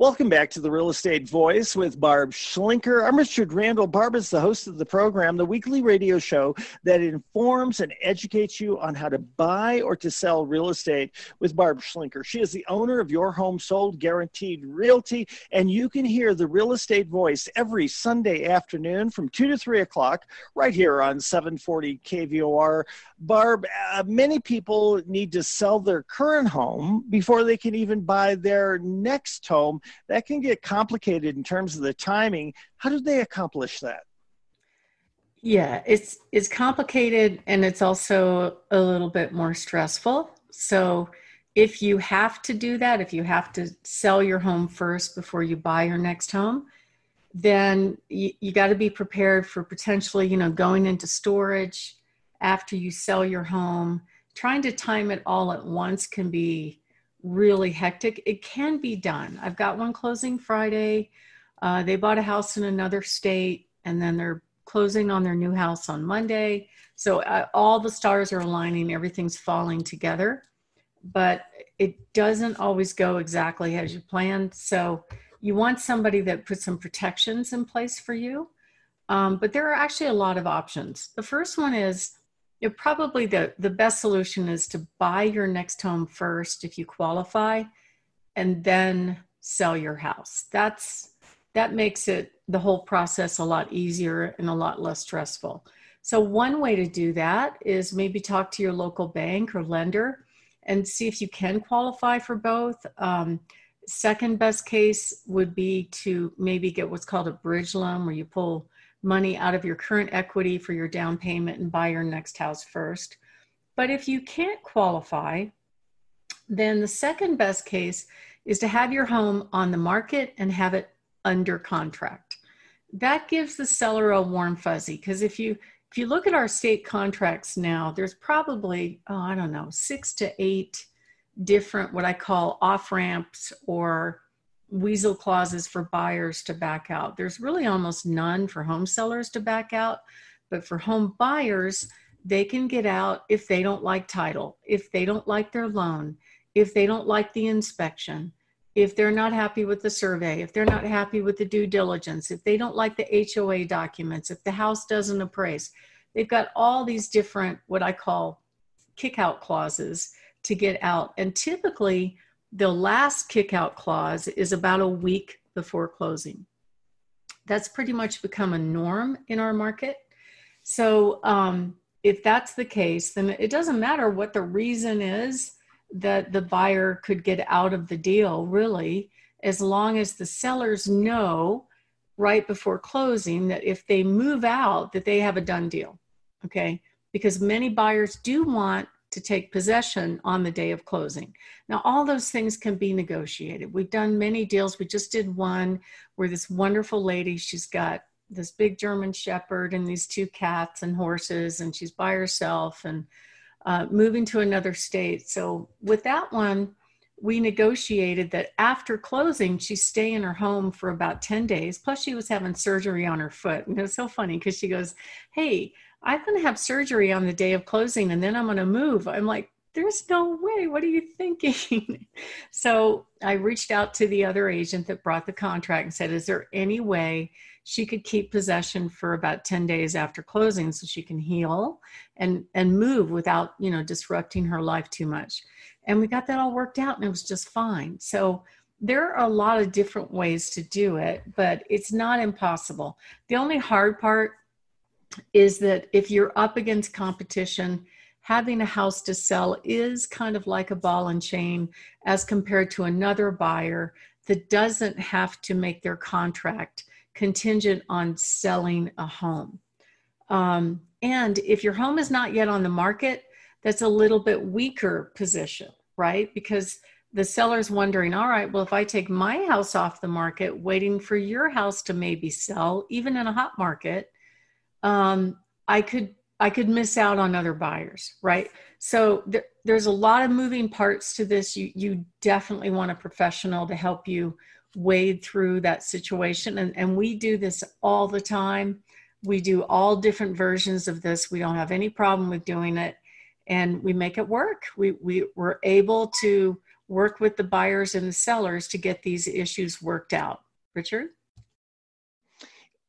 Welcome back to the Real Estate Voice with Barb Schlinker. I'm Richard Randall. Barb is the host of the program, the weekly radio show that informs and educates you on how to buy or to sell real estate with Barb Schlinker. She is the owner of Your Home Sold Guaranteed Realty, and you can hear the Real Estate Voice every Sunday afternoon from 2 to 3 o'clock right here on 740 KVOR. Barb, uh, many people need to sell their current home before they can even buy their next home that can get complicated in terms of the timing. How did they accomplish that? Yeah, it's it's complicated and it's also a little bit more stressful. So if you have to do that, if you have to sell your home first before you buy your next home, then you, you got to be prepared for potentially, you know, going into storage after you sell your home. Trying to time it all at once can be really hectic. It can be done. I've got one closing Friday. Uh, they bought a house in another state and then they're closing on their new house on Monday. So uh, all the stars are aligning, everything's falling together, but it doesn't always go exactly as you planned. So you want somebody that puts some protections in place for you. Um, but there are actually a lot of options. The first one is it probably the, the best solution is to buy your next home first if you qualify and then sell your house. That's that makes it the whole process a lot easier and a lot less stressful. So one way to do that is maybe talk to your local bank or lender and see if you can qualify for both. Um, second best case would be to maybe get what's called a bridge loan where you pull money out of your current equity for your down payment and buy your next house first. But if you can't qualify, then the second best case is to have your home on the market and have it under contract. That gives the seller a warm fuzzy because if you if you look at our state contracts now, there's probably oh, I don't know six to eight different what I call off ramps or weasel clauses for buyers to back out. There's really almost none for home sellers to back out, but for home buyers, they can get out if they don't like title, if they don't like their loan, if they don't like the inspection, if they're not happy with the survey, if they're not happy with the due diligence, if they don't like the HOA documents, if the house doesn't appraise. They've got all these different, what I call kick out clauses to get out. And typically, the last kick-out clause is about a week before closing. That's pretty much become a norm in our market. So, um, if that's the case, then it doesn't matter what the reason is that the buyer could get out of the deal, really, as long as the sellers know right before closing that if they move out, that they have a done deal. Okay. Because many buyers do want to take possession on the day of closing. Now, all those things can be negotiated. We've done many deals. We just did one where this wonderful lady, she's got this big German Shepherd and these two cats and horses, and she's by herself and uh, moving to another state. So, with that one, we negotiated that after closing, she'd stay in her home for about 10 days. Plus, she was having surgery on her foot. And it was so funny because she goes, Hey, I'm going to have surgery on the day of closing and then I'm going to move. I'm like, there's no way. What are you thinking? so I reached out to the other agent that brought the contract and said, Is there any way she could keep possession for about 10 days after closing so she can heal and, and move without, you know, disrupting her life too much? And we got that all worked out and it was just fine. So there are a lot of different ways to do it, but it's not impossible. The only hard part is that if you're up against competition, having a house to sell is kind of like a ball and chain as compared to another buyer that doesn't have to make their contract contingent on selling a home. Um, and if your home is not yet on the market, that's a little bit weaker position, right? Because the seller's wondering, all right, well, if I take my house off the market, waiting for your house to maybe sell, even in a hot market, um, I could I could miss out on other buyers, right? So th- there's a lot of moving parts to this. You you definitely want a professional to help you wade through that situation, and and we do this all the time. We do all different versions of this. We don't have any problem with doing it, and we make it work. We we we're able to work with the buyers and the sellers to get these issues worked out. Richard?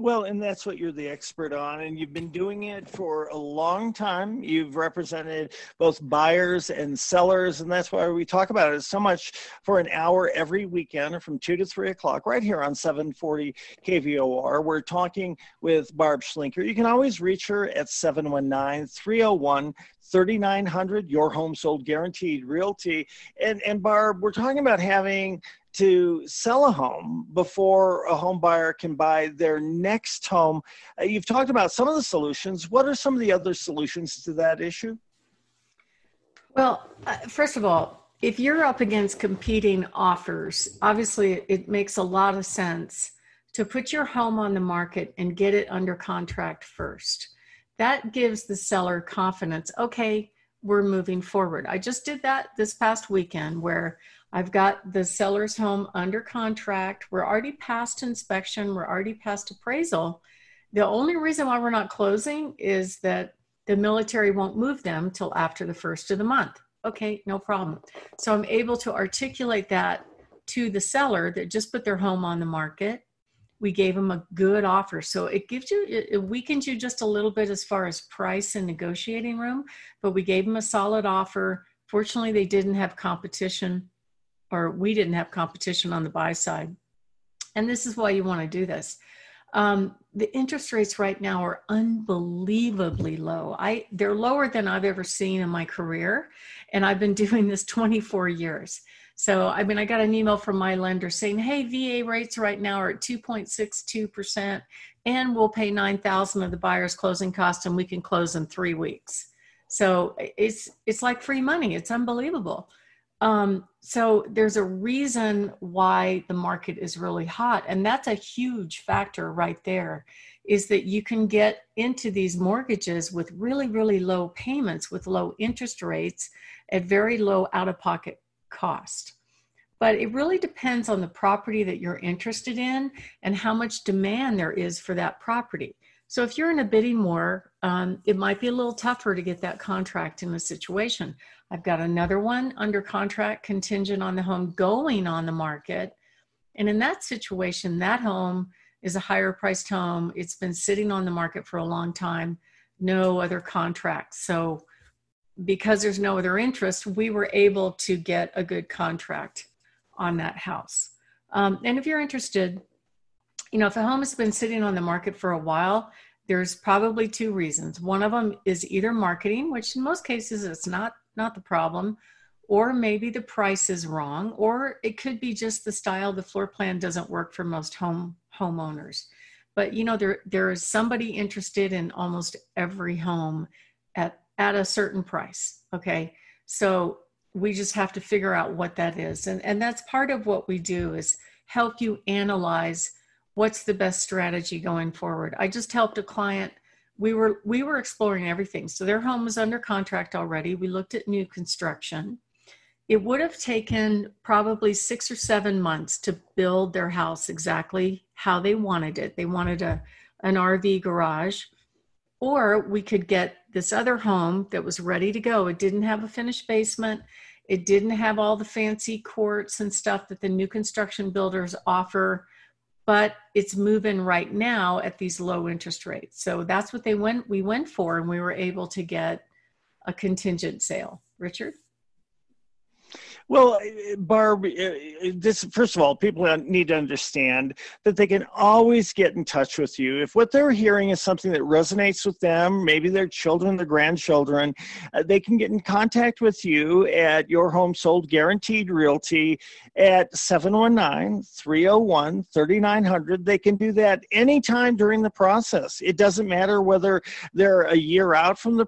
Well, and that's what you're the expert on, and you've been doing it for a long time. You've represented both buyers and sellers, and that's why we talk about it so much for an hour every weekend from 2 to 3 o'clock right here on 740 KVOR. We're talking with Barb Schlinker. You can always reach her at 719 301 3900 your home sold guaranteed realty and and barb we're talking about having to sell a home before a home buyer can buy their next home. Uh, you've talked about some of the solutions. What are some of the other solutions to that issue? Well, uh, first of all, if you're up against competing offers, obviously it makes a lot of sense to put your home on the market and get it under contract first. That gives the seller confidence. Okay, we're moving forward. I just did that this past weekend where I've got the seller's home under contract. We're already past inspection, we're already past appraisal. The only reason why we're not closing is that the military won't move them till after the first of the month. Okay, no problem. So I'm able to articulate that to the seller that just put their home on the market. We gave them a good offer. So it gives you, it weakens you just a little bit as far as price and negotiating room, but we gave them a solid offer. Fortunately, they didn't have competition or we didn't have competition on the buy side. And this is why you want to do this. Um, the interest rates right now are unbelievably low. I they're lower than I've ever seen in my career, and I've been doing this 24 years. So I mean, I got an email from my lender saying, "Hey, VA rates right now are at 2.62 percent, and we'll pay 9,000 of the buyer's closing costs, and we can close in three weeks." So it's it's like free money. It's unbelievable. Um, so there's a reason why the market is really hot, and that's a huge factor right there. Is that you can get into these mortgages with really, really low payments, with low interest rates, at very low out of pocket cost. But it really depends on the property that you're interested in and how much demand there is for that property. So if you're in a bidding war, um, it might be a little tougher to get that contract in the situation. I've got another one under contract contingent on the home going on the market. And in that situation, that home is a higher priced home. It's been sitting on the market for a long time, no other contract. So, because there's no other interest, we were able to get a good contract on that house. Um, and if you're interested, you know, if a home has been sitting on the market for a while, there's probably two reasons. One of them is either marketing, which in most cases it's not not the problem or maybe the price is wrong or it could be just the style the floor plan doesn't work for most home homeowners. But you know there there is somebody interested in almost every home at at a certain price okay? So we just have to figure out what that is. And and that's part of what we do is help you analyze what's the best strategy going forward? I just helped a client. We were we were exploring everything. So their home was under contract already. We looked at new construction. It would have taken probably six or seven months to build their house exactly how they wanted it. They wanted a an rv garage or we could get this other home that was ready to go. It didn't have a finished basement. It didn't have all the fancy courts and stuff that the new construction builders offer but it's moving right now at these low interest rates. So that's what they went we went for and we were able to get a contingent sale. Richard? Well, Barb, uh, this first of all, people need to understand that they can always get in touch with you if what they're hearing is something that resonates with them, maybe their children, their grandchildren. Uh, they can get in contact with you at Your Home Sold Guaranteed Realty at 719-301-3900. They can do that anytime during the process. It doesn't matter whether they're a year out from the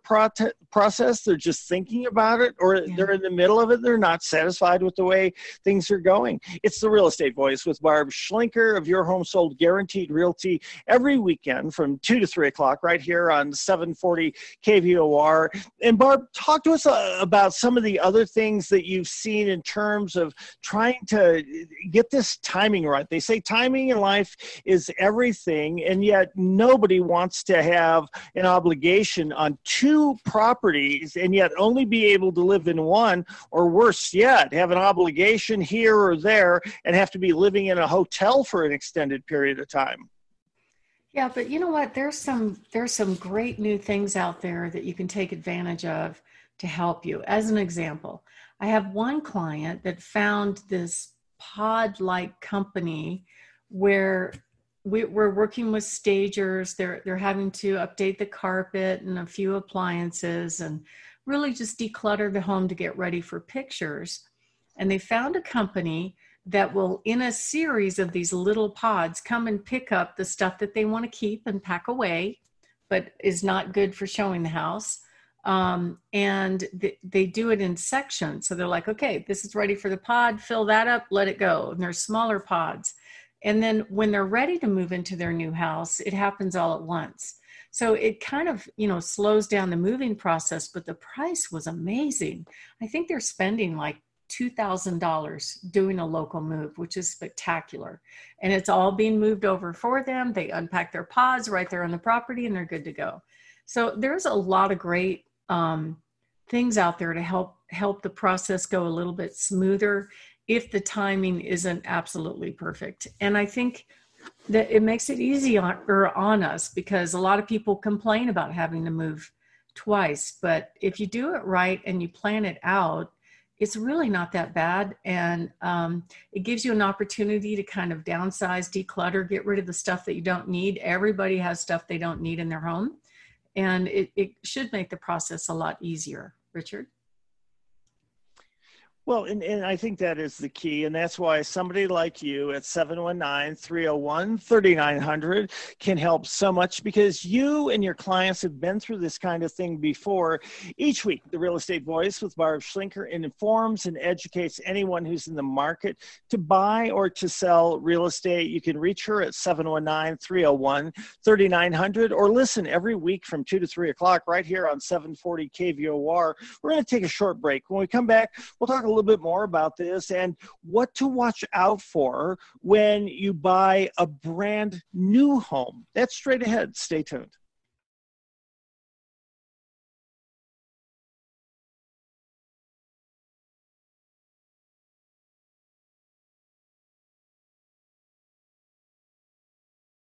process, they're just thinking about it, or yeah. they're in the middle of it, they're not satisfied satisfied with the way things are going. It's the Real Estate Voice with Barb Schlinker of Your Home Sold Guaranteed Realty every weekend from 2 to 3 o'clock right here on 740 KVOR. And Barb, talk to us uh, about some of the other things that you've seen in terms of trying to get this timing right. They say timing in life is everything, and yet nobody wants to have an obligation on two properties and yet only be able to live in one, or worse yet, Have an obligation here or there and have to be living in a hotel for an extended period of time. Yeah, but you know what? There's some there's some great new things out there that you can take advantage of to help you. As an example, I have one client that found this pod-like company where we, are working with stagers. They're they're having to update the carpet and a few appliances and really just declutter the home to get ready for pictures. And they found a company that will, in a series of these little pods, come and pick up the stuff that they want to keep and pack away, but is not good for showing the house. Um, and th- they do it in sections. So they're like, okay, this is ready for the pod, fill that up, let it go. And there's smaller pods. And then when they're ready to move into their new house, it happens all at once. So it kind of, you know, slows down the moving process, but the price was amazing. I think they're spending like $2,000 doing a local move, which is spectacular. And it's all being moved over for them. They unpack their pods right there on the property and they're good to go. So there's a lot of great um, things out there to help help the process go a little bit smoother if the timing isn't absolutely perfect. And I think that it makes it easier on us because a lot of people complain about having to move twice. But if you do it right and you plan it out, it's really not that bad. And um, it gives you an opportunity to kind of downsize, declutter, get rid of the stuff that you don't need. Everybody has stuff they don't need in their home. And it, it should make the process a lot easier. Richard? Well, and, and I think that is the key. And that's why somebody like you at 719 301 3900 can help so much because you and your clients have been through this kind of thing before. Each week, the Real Estate Voice with Barb Schlinker informs and educates anyone who's in the market to buy or to sell real estate. You can reach her at 719 301 3900 or listen every week from 2 to 3 o'clock right here on 740 KVOR. We're going to take a short break. When we come back, we'll talk a little little bit more about this and what to watch out for when you buy a brand new home. That's straight ahead. Stay tuned.